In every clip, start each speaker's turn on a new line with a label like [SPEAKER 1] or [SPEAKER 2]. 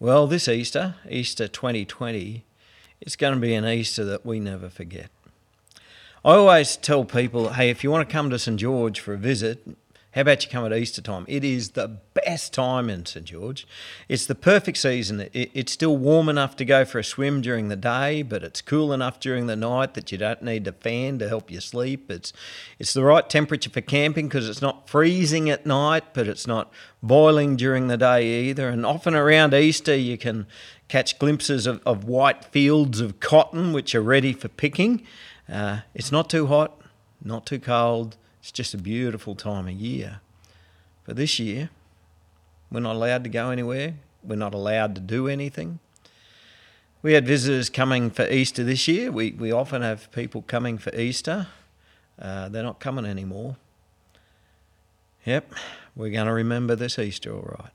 [SPEAKER 1] Well, this Easter, Easter 2020, it's going to be an Easter that we never forget. I always tell people, hey, if you want to come to St George for a visit, how about you come at Easter time? It is the best time in St George. It's the perfect season. It, it's still warm enough to go for a swim during the day, but it's cool enough during the night that you don't need a fan to help you sleep. It's it's the right temperature for camping because it's not freezing at night, but it's not boiling during the day either. And often around Easter, you can catch glimpses of, of white fields of cotton which are ready for picking. Uh, it's not too hot, not too cold it's just a beautiful time of year. But this year, we're not allowed to go anywhere. We're not allowed to do anything. We had visitors coming for Easter this year. We, we often have people coming for Easter. Uh, they're not coming anymore. Yep, we're going to remember this Easter all right.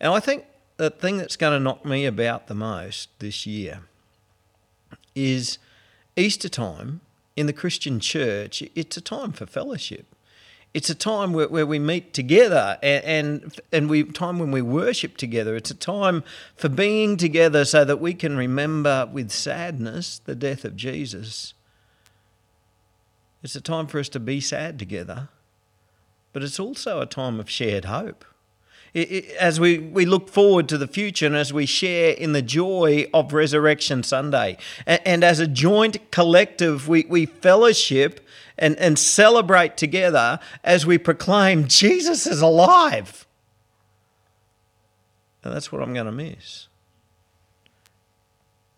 [SPEAKER 1] And I think the thing that's going to knock me about the most this year is Easter time in the Christian church, it's a time for fellowship. It's a time where, where we meet together and, and and we time when we worship together. It's a time for being together so that we can remember with sadness the death of Jesus. It's a time for us to be sad together, but it's also a time of shared hope as we, we look forward to the future and as we share in the joy of Resurrection Sunday. And, and as a joint collective, we, we fellowship and, and celebrate together as we proclaim Jesus is alive. And that's what I'm going to miss.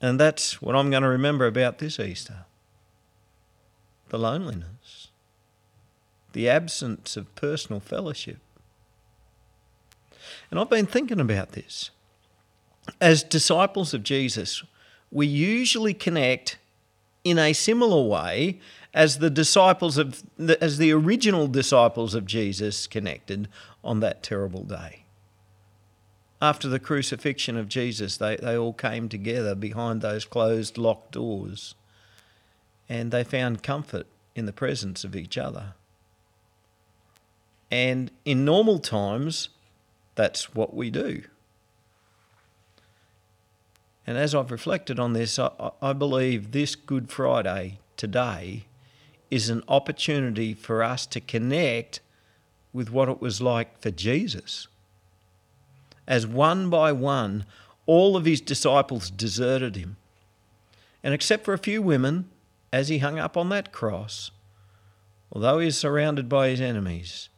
[SPEAKER 1] And that's what I'm going to remember about this Easter the loneliness, the absence of personal fellowship. And I've been thinking about this. As disciples of Jesus, we usually connect in a similar way as the disciples of as the original disciples of Jesus connected on that terrible day. After the crucifixion of Jesus, they, they all came together behind those closed, locked doors, and they found comfort in the presence of each other. And in normal times, that's what we do. And as I've reflected on this, I, I, believe this Good Friday today is an opportunity for us to connect with what it was like for Jesus. As one by one, all of his disciples deserted him. And except for a few women, as he hung up on that cross, although he was surrounded by his enemies,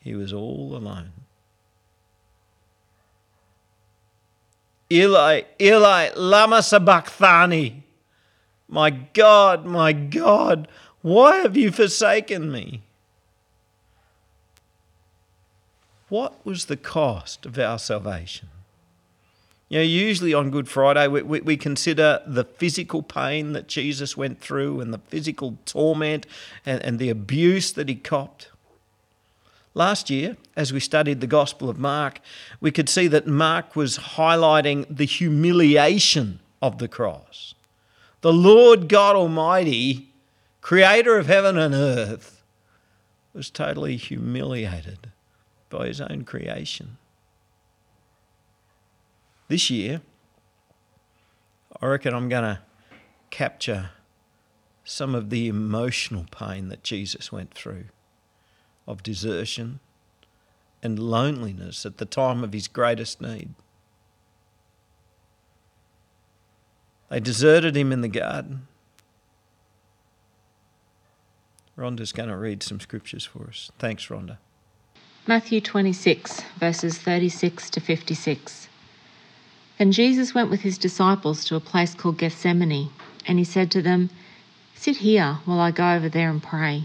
[SPEAKER 1] he was all alone. Eli, Eli, lama sabachthani. My God, my God, why have you forsaken me? What was the cost of our salvation? You know, usually on Good Friday, we, we, we, consider the physical pain that Jesus went through and the physical torment and, and the abuse that he copped. Last year, as we studied the Gospel of Mark, we could see that Mark was highlighting the humiliation of the cross. The Lord God Almighty, creator of heaven and earth, was totally humiliated by his own creation. This year, I reckon I'm going to capture some of the emotional pain that Jesus went through of desertion and loneliness at the time of his greatest need. They deserted him in the garden. Rhonda's going to read some scriptures for us. Thanks, Rhonda.
[SPEAKER 2] Matthew 26, verses 36 to 56. Then Jesus went with his disciples to a place called Gethsemane, and he said to them, Sit here while I go over there and pray.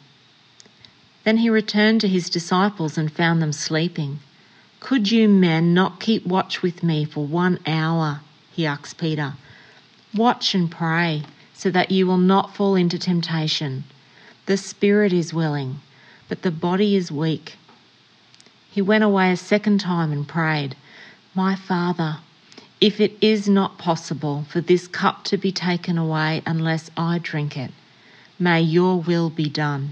[SPEAKER 2] Then he returned to his disciples and found them sleeping. Could you men not keep watch with me for one hour? he asked Peter. Watch and pray so that you will not fall into temptation. The spirit is willing, but the body is weak. He went away a second time and prayed, My Father, if it is not possible for this cup to be taken away unless I drink it, may your will be done.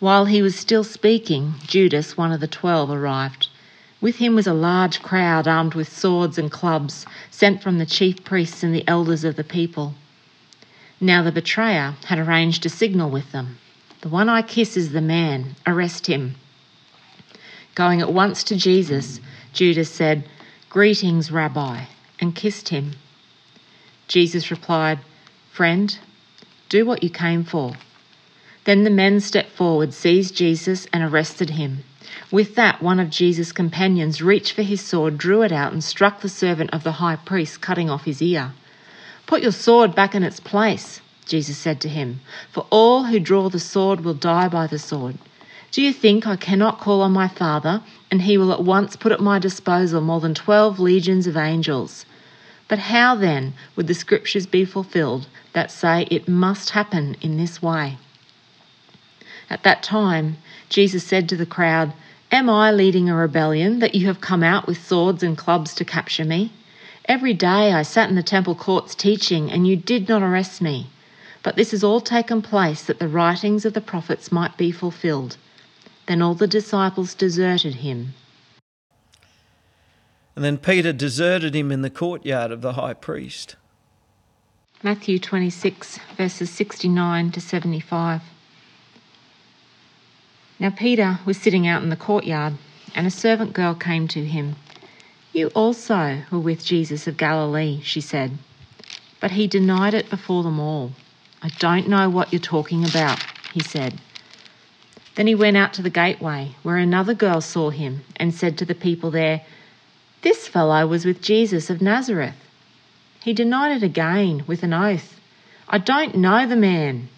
[SPEAKER 2] While he was still speaking, Judas, one of the twelve, arrived. With him was a large crowd armed with swords and clubs, sent from the chief priests and the elders of the people. Now the betrayer had arranged a signal with them. The one I kiss is the man. Arrest him. Going at once to Jesus, Judas said, Greetings, Rabbi, and kissed him. Jesus replied, Friend, do what you came for. Then the men stepped forward, seized Jesus, and arrested him. With that, one of Jesus' companions reached for his sword, drew it out, and struck the servant of the high priest, cutting off his ear. Put your sword back in its place, Jesus said to him, for all who draw the sword will die by the sword. Do you think I cannot call on my Father, and he will at once put at my disposal more than twelve legions of angels? But how then would the scriptures be fulfilled that say it must happen in this way? At that time, Jesus said to the crowd, Am I leading a rebellion that you have come out with swords and clubs to capture me? Every day I sat in the temple courts teaching, and you did not arrest me. But this has all taken place that the writings of the prophets might be fulfilled. Then all the disciples deserted him.
[SPEAKER 1] And then Peter deserted him in the courtyard of the high priest.
[SPEAKER 2] Matthew 26, verses 69 to 75. Now Peter was sitting out in the courtyard, and a servant girl came to him. You also were with Jesus of Galilee, she said. But he denied it before them all. I don't know what you're talking about, he said. Then he went out to the gateway, where another girl saw him, and said to the people there, This fellow was with Jesus of Nazareth. He denied it again with an oath, I don't know the man.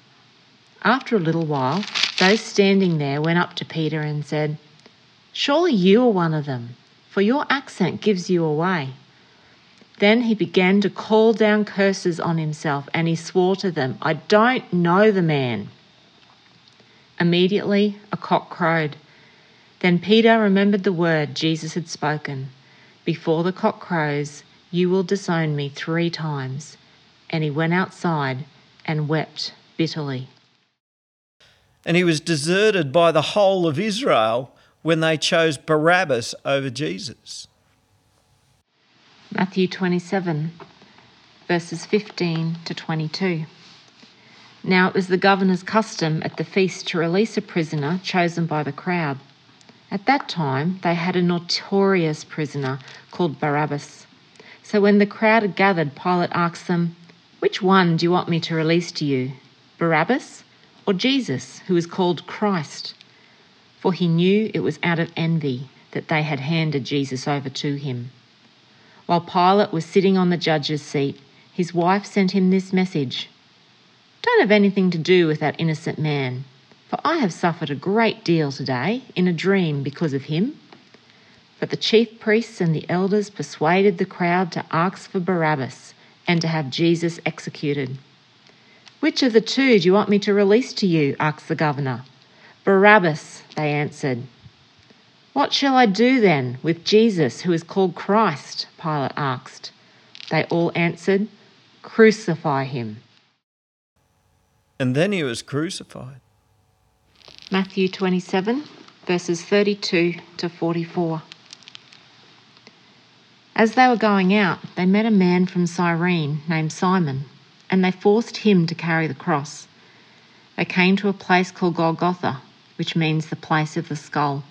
[SPEAKER 2] After a little while, those standing there went up to Peter and said, Surely you are one of them, for your accent gives you away. Then he began to call down curses on himself, and he swore to them, I don't know the man. Immediately a cock crowed. Then Peter remembered the word Jesus had spoken Before the cock crows, you will disown me three times. And he went outside and wept bitterly.
[SPEAKER 1] And he was deserted by the whole of Israel when they chose Barabbas over Jesus.
[SPEAKER 2] Matthew 27, verses 15 to 22. Now it was the governor's custom at the feast to release a prisoner chosen by the crowd. At that time, they had a notorious prisoner called Barabbas. So when the crowd had gathered, Pilate asked them, Which one do you want me to release to you, Barabbas or Jesus, who is called Christ? For he knew it was out of envy that they had handed Jesus over to him. While Pilate was sitting on the judge's seat, his wife sent him this message don't have anything to do with that innocent man, for I have suffered a great deal today in a dream because of him. But the chief priests and the elders persuaded the crowd to ask for Barabbas and to have Jesus executed. Which of the two do you want me to release to you? asked the governor. Barabbas, they answered. What shall I do then with Jesus, who is called Christ? Pilate asked. They all answered, Crucify him
[SPEAKER 1] and then he was crucified.
[SPEAKER 2] Matthew 27, verses 32 to 44. As they were going out, they met a man from Cyrene named Simon, and they forced him to carry the cross. They came to a place called Golgotha, which means the place of the skull.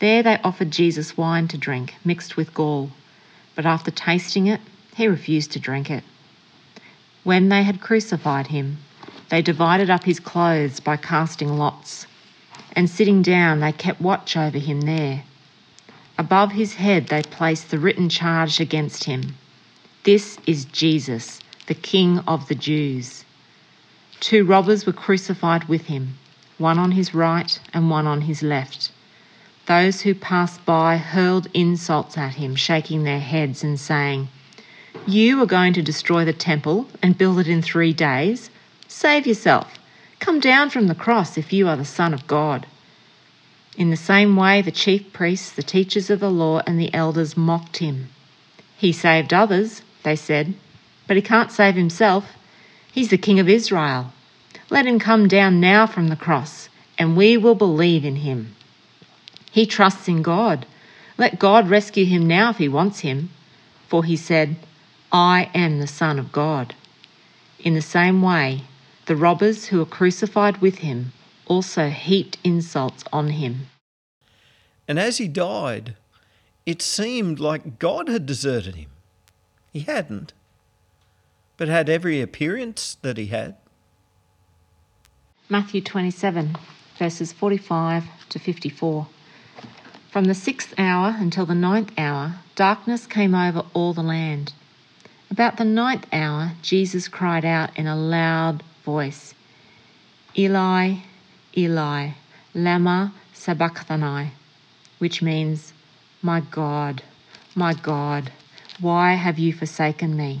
[SPEAKER 2] There they offered Jesus wine to drink, mixed with gall, but after tasting it, he refused to drink it. When they had crucified him, they divided up his clothes by casting lots, and sitting down, they kept watch over him there. Above his head, they placed the written charge against him This is Jesus, the King of the Jews. Two robbers were crucified with him, one on his right and one on his left. Those who passed by hurled insults at him, shaking their heads and saying, You are going to destroy the temple and build it in three days? Save yourself. Come down from the cross if you are the Son of God. In the same way, the chief priests, the teachers of the law, and the elders mocked him. He saved others, they said, but he can't save himself. He's the King of Israel. Let him come down now from the cross, and we will believe in him. He trusts in God. Let God rescue him now if he wants him. For he said, I am the Son of God. In the same way, the robbers who were crucified with him also heaped insults on him.
[SPEAKER 1] And as he died, it seemed like God had deserted him. He hadn't, but had every appearance that he had.
[SPEAKER 2] Matthew 27, verses 45 to 54. From the sixth hour until the ninth hour, darkness came over all the land. About the ninth hour, Jesus cried out in a loud voice, Eli, Eli, Lama Sabachthani, which means, My God, my God, why have you forsaken me?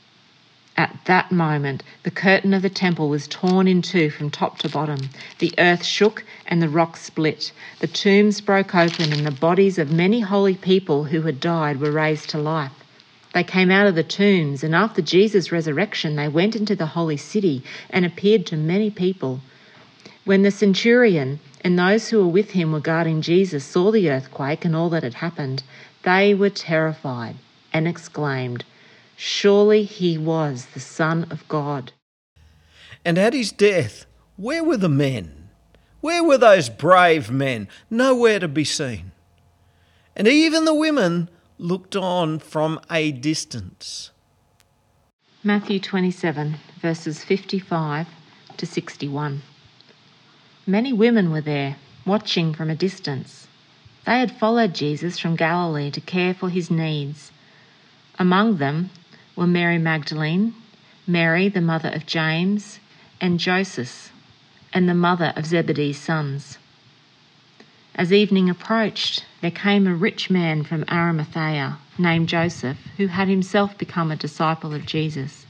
[SPEAKER 2] At that moment, the curtain of the temple was torn in two from top to bottom. The earth shook and the rocks split. The tombs broke open, and the bodies of many holy people who had died were raised to life. They came out of the tombs, and after Jesus' resurrection, they went into the holy city and appeared to many people. When the centurion and those who were with him were guarding Jesus saw the earthquake and all that had happened, they were terrified and exclaimed, Surely he was the Son of God.
[SPEAKER 1] And at his death, where were the men? Where were those brave men? Nowhere to be seen. And even the women looked on from a distance.
[SPEAKER 2] Matthew 27, verses 55 to 61. Many women were there, watching from a distance. They had followed Jesus from Galilee to care for his needs. Among them were Mary Magdalene, Mary, the mother of James, and Joseph, and the mother of Zebedee's sons. As evening approached, there came a rich man from Arimathea named Joseph, who had himself become a disciple of Jesus.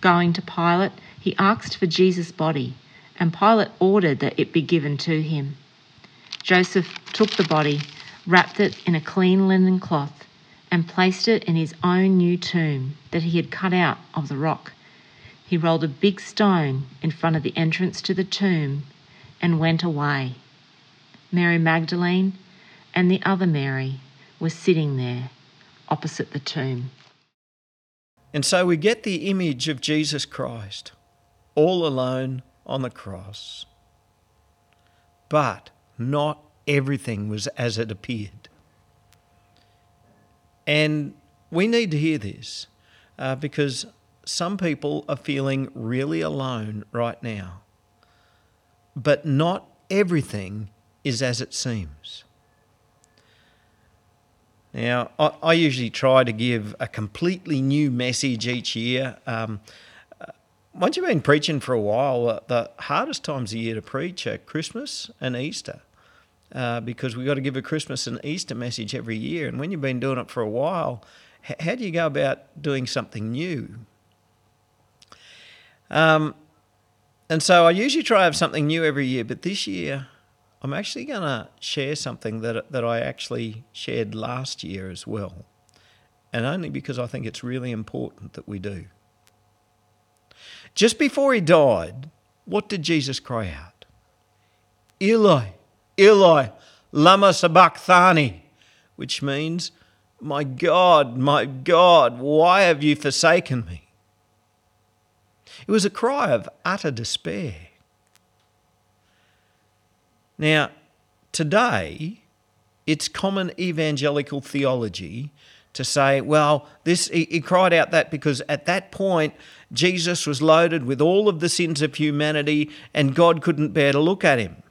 [SPEAKER 2] Going to Pilate, he asked for Jesus' body and Pilate ordered that it be given to him. Joseph took the body, wrapped it in a clean linen cloth, and placed it in his own new tomb that he had cut out of the rock. He rolled a big stone in front of the entrance to the tomb and went away. Mary Magdalene and the other Mary were sitting there opposite the tomb.
[SPEAKER 1] And so we get the image of Jesus Christ, all alone on the cross. But not everything was as it appeared. And we need to hear this uh, because some people are feeling really alone right now. But not everything is as it seems. Now, I, I usually try to give a completely new message each year. Um, once you've been preaching for a while, uh, the hardest times of year to preach are Christmas and Easter. Uh, because we've got to give a Christmas and Easter message every year. And when you've been doing it for a while, h- how do you go about doing something new? Um, and so I usually try have something new every year, but this year I'm actually going to share something that, that I actually shared last year as well. And only because I think it's really important that we do. Just before he died, what did Jesus cry out? Eli, Eli, lama sabachthani, which means, My God, my God, why have you forsaken me? It was a cry of utter despair. Now, today, it's common evangelical theology to say, well, this he, he, cried out that because at that point Jesus was loaded with all of the sins of humanity and God couldn't bear to look at him.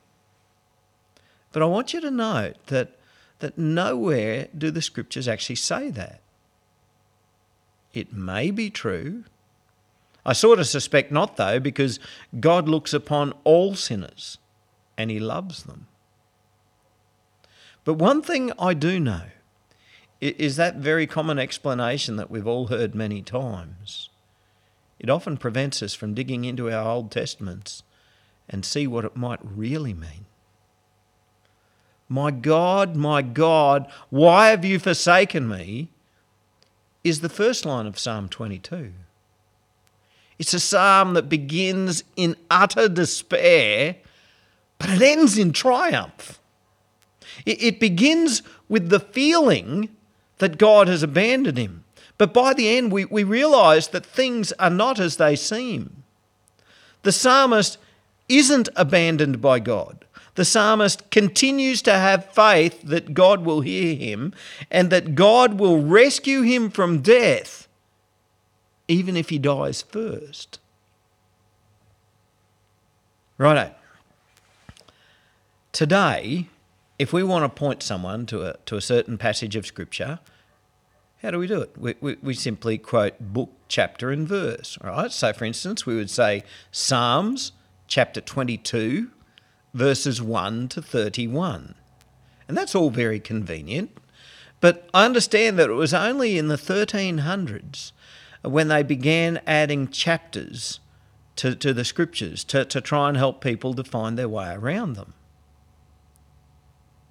[SPEAKER 1] But I want you to note that that nowhere do the scriptures actually say that. It may be true. I sort of suspect not though because God looks upon all sinners and he loves them. But one thing I do know is that very common explanation that we've all heard many times. It often prevents us from digging into our Old Testaments and see what it might really mean. My God, my God, why have you forsaken me? is the first line of Psalm 22. It's a psalm that begins in utter despair, but it ends in triumph. It begins with the feeling that God has abandoned him. But by the end, we, we realize that things are not as they seem. The psalmist isn't abandoned by God. The psalmist continues to have faith that God will hear him and that God will rescue him from death, even if he dies first. Righto. Today, if we want to point someone to a, to a certain passage of Scripture, how do we do it? We, we, we simply quote book, chapter, and verse, right? So, for instance, we would say Psalms chapter 22, verses 1 to 31. And that's all very convenient. But I understand that it was only in the 1300s when they began adding chapters to, to the scriptures to, to try and help people to find their way around them.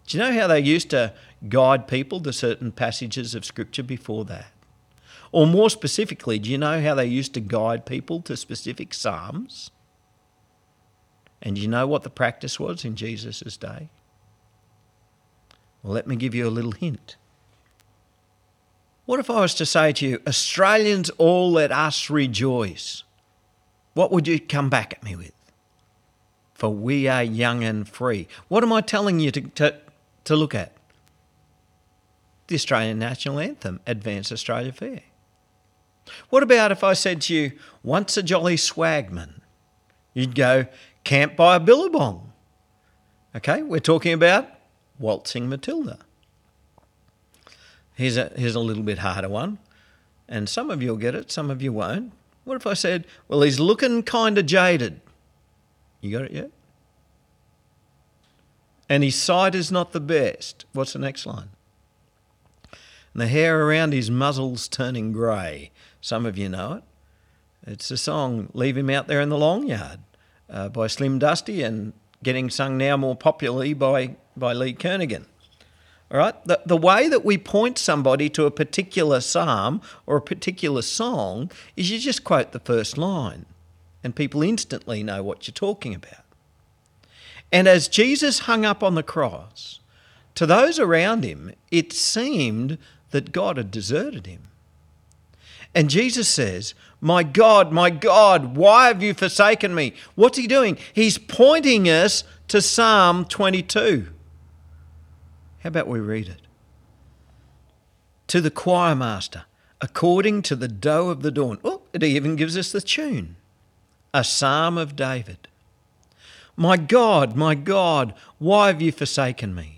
[SPEAKER 1] Do you know how they used to guide people to certain passages of Scripture before that? Or more specifically, do you know how they used to guide people to specific Psalms? And you know what the practice was in Jesus' day? Well, let me give you a little hint. What if I was to say to you, Australians, all let us rejoice? What would you come back at me with? For we are young and free. What am I telling you to, to, to look at. The Australian National Anthem, Advance Australia Fair. What about if I said to you, once a jolly swagman? You'd go, can't buy a billabong. Okay, we're talking about Waltzing Matilda. Here's a, here's a little bit harder one, and some of you'll get it, some of you won't. What if I said, well, he's looking kind of jaded? You got it yet? and his sight is not the best. What's the next line? And the hair around his muzzle's turning grey. Some of you know it. It's a song, Leave Him Out There in the Long Yard, uh, by Slim Dusty and getting sung now more popularly by, by Lee Kernaghan. All right, the, the way that we point somebody to a particular psalm or a particular song is you just quote the first line, and people instantly know what you're talking about. And as Jesus hung up on the cross, to those around him, it seemed that God had deserted him. And Jesus says, My God, my God, why have you forsaken me? What's he doing? He's pointing us to Psalm 22. How about we read it? To the choir master, according to the doe of the dawn. Oh, it even gives us the tune. A psalm of David. My God, my God, why have you forsaken me?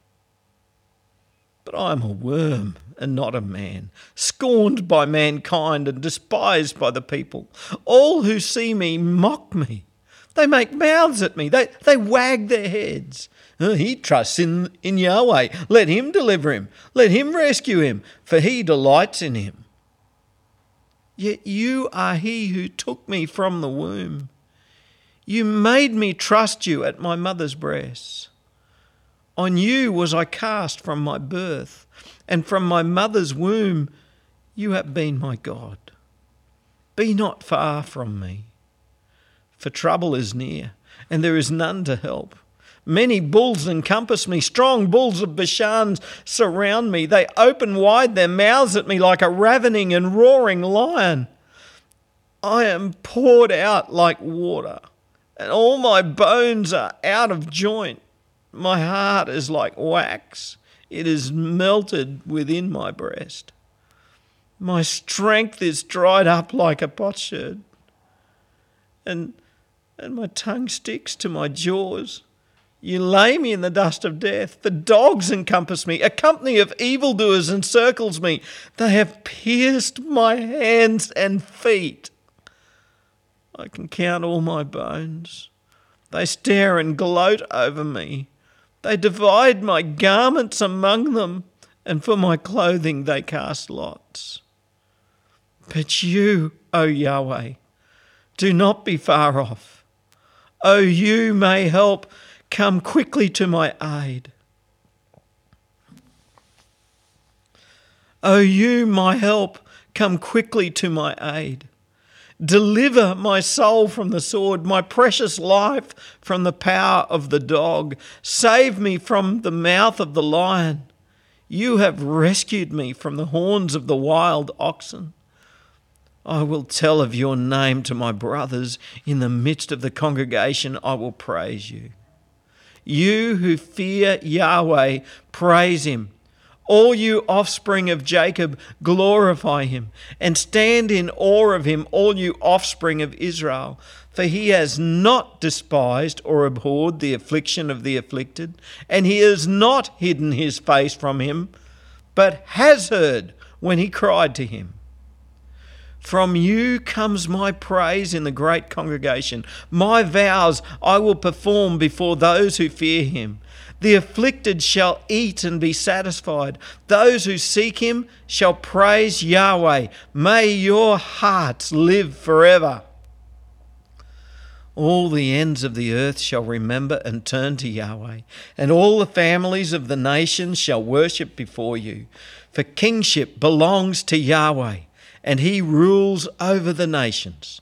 [SPEAKER 1] But I am a worm and not a man, scorned by mankind and despised by the people. All who see me mock me. They make mouths at me, they, they wag their heads. Uh, he trusts in, in Yahweh. Let him deliver him. Let him rescue him, for he delights in him. Yet you are he who took me from the womb. You made me trust you at my mother's breast. On you was I cast from my birth, and from my mother's womb you have been my God. Be not far from me, for trouble is near, and there is none to help. Many bulls encompass me, strong bulls of Bashan surround me. They open wide their mouths at me like a ravening and roaring lion. I am poured out like water, and all my bones are out of joint. My heart is like wax, it is melted within my breast. My strength is dried up like a potsherd, and, and my tongue sticks to my jaws. You lay me in the dust of death. The dogs encompass me. A company of evildoers encircles me. They have pierced my hands and feet. I can count all my bones. They stare and gloat over me. They divide my garments among them, and for my clothing they cast lots. But you, O Yahweh, do not be far off. O you may help Come quickly to my aid. O you, my help, come quickly to my aid. Deliver my soul from the sword, my precious life from the power of the dog. Save me from the mouth of the lion. You have rescued me from the horns of the wild oxen. I will tell of your name to my brothers. In the midst of the congregation, I will praise you. You who fear Yahweh, praise him. All you offspring of Jacob, glorify him, and stand in awe of him, all you offspring of Israel. For he has not despised or abhorred the affliction of the afflicted, and he has not hidden his face from him, but has heard when he cried to him. From you comes my praise in the great congregation. My vows I will perform before those who fear him. The afflicted shall eat and be satisfied. Those who seek him shall praise Yahweh. May your hearts live forever. All the ends of the earth shall remember and turn to Yahweh, and all the families of the nations shall worship before you. For kingship belongs to Yahweh and he rules over the nations.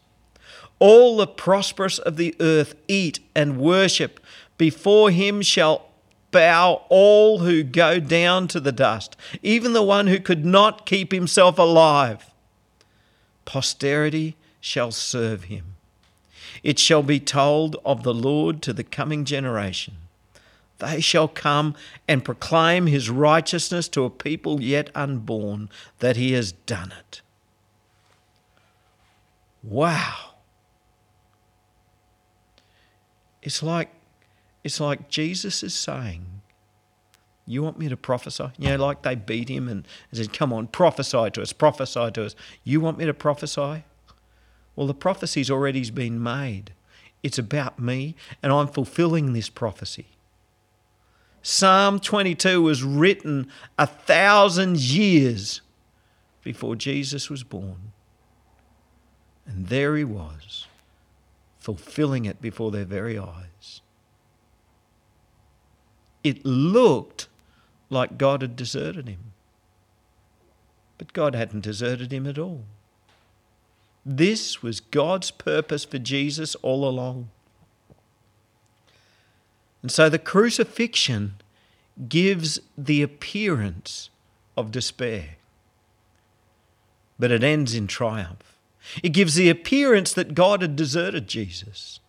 [SPEAKER 1] All the prosperous of the earth eat and worship. Before him shall bow all who go down to the dust, even the one who could not keep himself alive. Posterity shall serve him. It shall be told of the Lord to the coming generation. They shall come and proclaim his righteousness to a people yet unborn, that he has done it. Wow. It's like it's like Jesus is saying, You want me to prophesy? You know, like they beat him and said, Come on, prophesy to us, prophesy to us. You want me to prophesy? Well, the prophecy's already been made. It's about me, and I'm fulfilling this prophecy. Psalm 22 was written a thousand years before Jesus was born. And there he was, fulfilling it before their very eyes. It looked like God had deserted him. But God hadn't deserted him at all. This was God's purpose for Jesus all along. And so the crucifixion gives the appearance of despair, but it ends in triumph. It gives the appearance that God had deserted Jesus.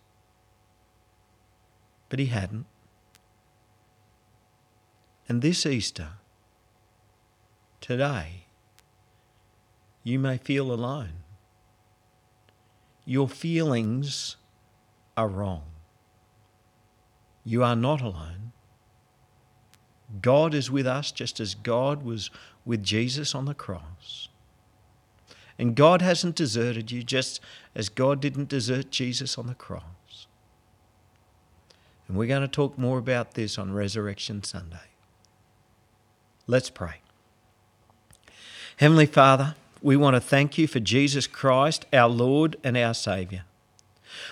[SPEAKER 1] But he hadn't. And this Easter, today, you may feel alone. Your feelings are wrong. You are not alone. God is with us just as God was with Jesus on the cross. And God hasn't deserted you just as God didn't desert Jesus on the cross. And we're going to talk more about this on Resurrection Sunday. Let's pray. Heavenly Father, we want to thank you for Jesus Christ, our Lord and our Saviour.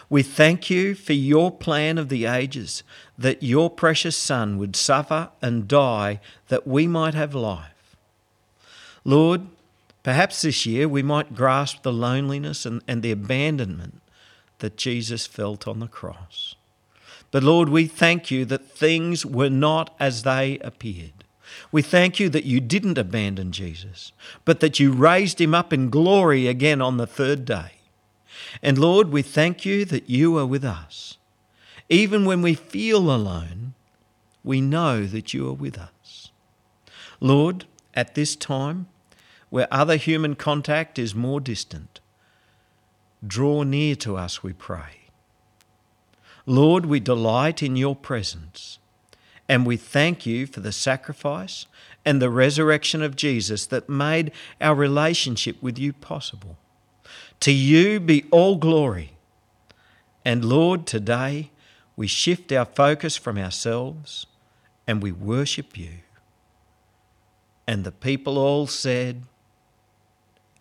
[SPEAKER 1] We thank you for your plan of the ages, that your precious Son would suffer and die that we might have life. Lord, perhaps this year we might grasp the loneliness and, and the abandonment that Jesus felt on the cross. But Lord, we thank you that things were not as they appeared. We thank you that you didn't abandon Jesus, but that you raised him up in glory again on the third day. And Lord, we thank you that you are with us. Even when we feel alone, we know that you are with us. Lord, at this time, where other human contact is more distant, draw near to us, we pray. Lord, we delight in your presence, and we thank you for the sacrifice and the resurrection of Jesus that made our relationship with you possible. To you be all glory. And Lord, today we shift our focus from ourselves and we worship you. And the people all said,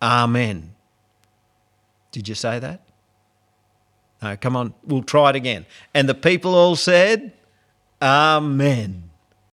[SPEAKER 1] Amen. Did you say that? No, come on, we'll try it again. And the people all said, Amen.